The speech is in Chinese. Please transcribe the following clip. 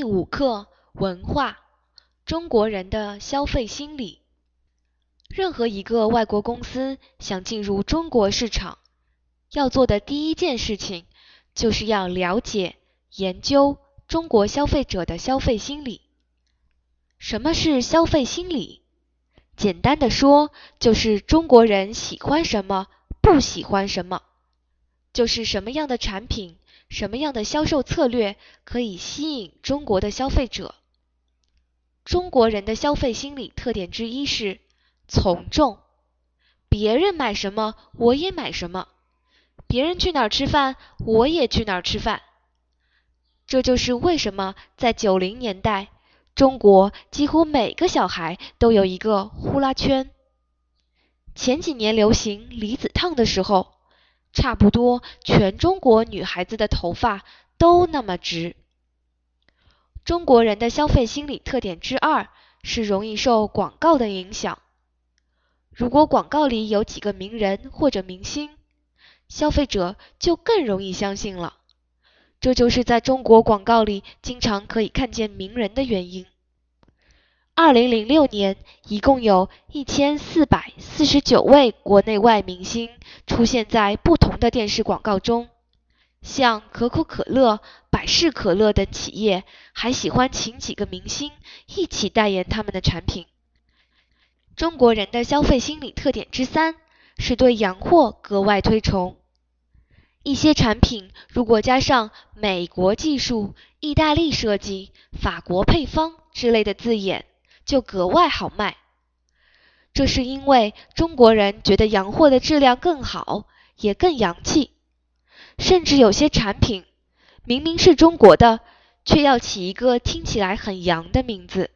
第五课文化，中国人的消费心理。任何一个外国公司想进入中国市场，要做的第一件事情，就是要了解、研究中国消费者的消费心理。什么是消费心理？简单的说，就是中国人喜欢什么，不喜欢什么，就是什么样的产品。什么样的销售策略可以吸引中国的消费者？中国人的消费心理特点之一是从众，别人买什么我也买什么，别人去哪儿吃饭我也去哪儿吃饭。这就是为什么在九零年代，中国几乎每个小孩都有一个呼啦圈。前几年流行离子烫的时候。差不多全中国女孩子的头发都那么直。中国人的消费心理特点之二是容易受广告的影响。如果广告里有几个名人或者明星，消费者就更容易相信了。这就是在中国广告里经常可以看见名人的原因。二零零六年，一共有一千四百四十九位国内外明星出现在不同的电视广告中。像可口可乐、百事可乐等企业还喜欢请几个明星一起代言他们的产品。中国人的消费心理特点之三是对洋货格外推崇。一些产品如果加上“美国技术”“意大利设计”“法国配方”之类的字眼，就格外好卖，这是因为中国人觉得洋货的质量更好，也更洋气。甚至有些产品明明是中国的，却要起一个听起来很洋的名字。